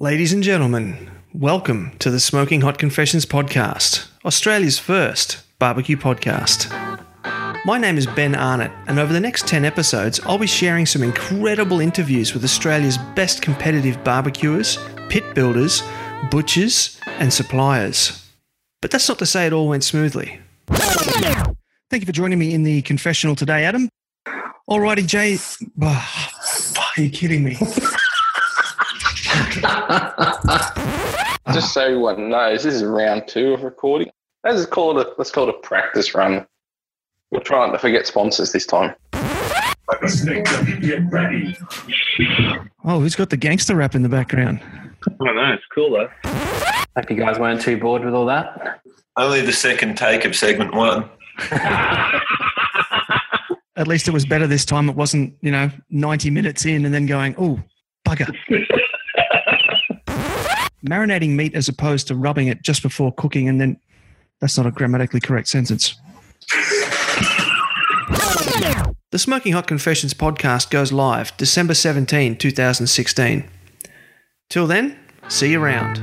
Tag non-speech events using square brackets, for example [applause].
Ladies and gentlemen, welcome to the Smoking Hot Confessions podcast, Australia's first barbecue podcast. My name is Ben Arnott, and over the next 10 episodes, I'll be sharing some incredible interviews with Australia's best competitive barbecuers, pit builders, butchers, and suppliers. But that's not to say it all went smoothly. Thank you for joining me in the confessional today, Adam. Alrighty, Jay. Oh, are you kidding me? [laughs] [laughs] Just so everyone knows, this is round two of recording. Let's call it a let's call it a practice run. We're trying to forget sponsors this time. Oh, who's got the gangster rap in the background? I don't know. It's cool though. Hope you guys weren't too bored with all that. Only the second take of segment one. At least it was better this time. It wasn't, you know, 90 minutes in and then going, oh, bugger. [laughs] Marinating meat as opposed to rubbing it just before cooking and then that's not a grammatically correct sentence. The Smoking Hot Confessions podcast goes live December 17, 2016. Till then, see you around.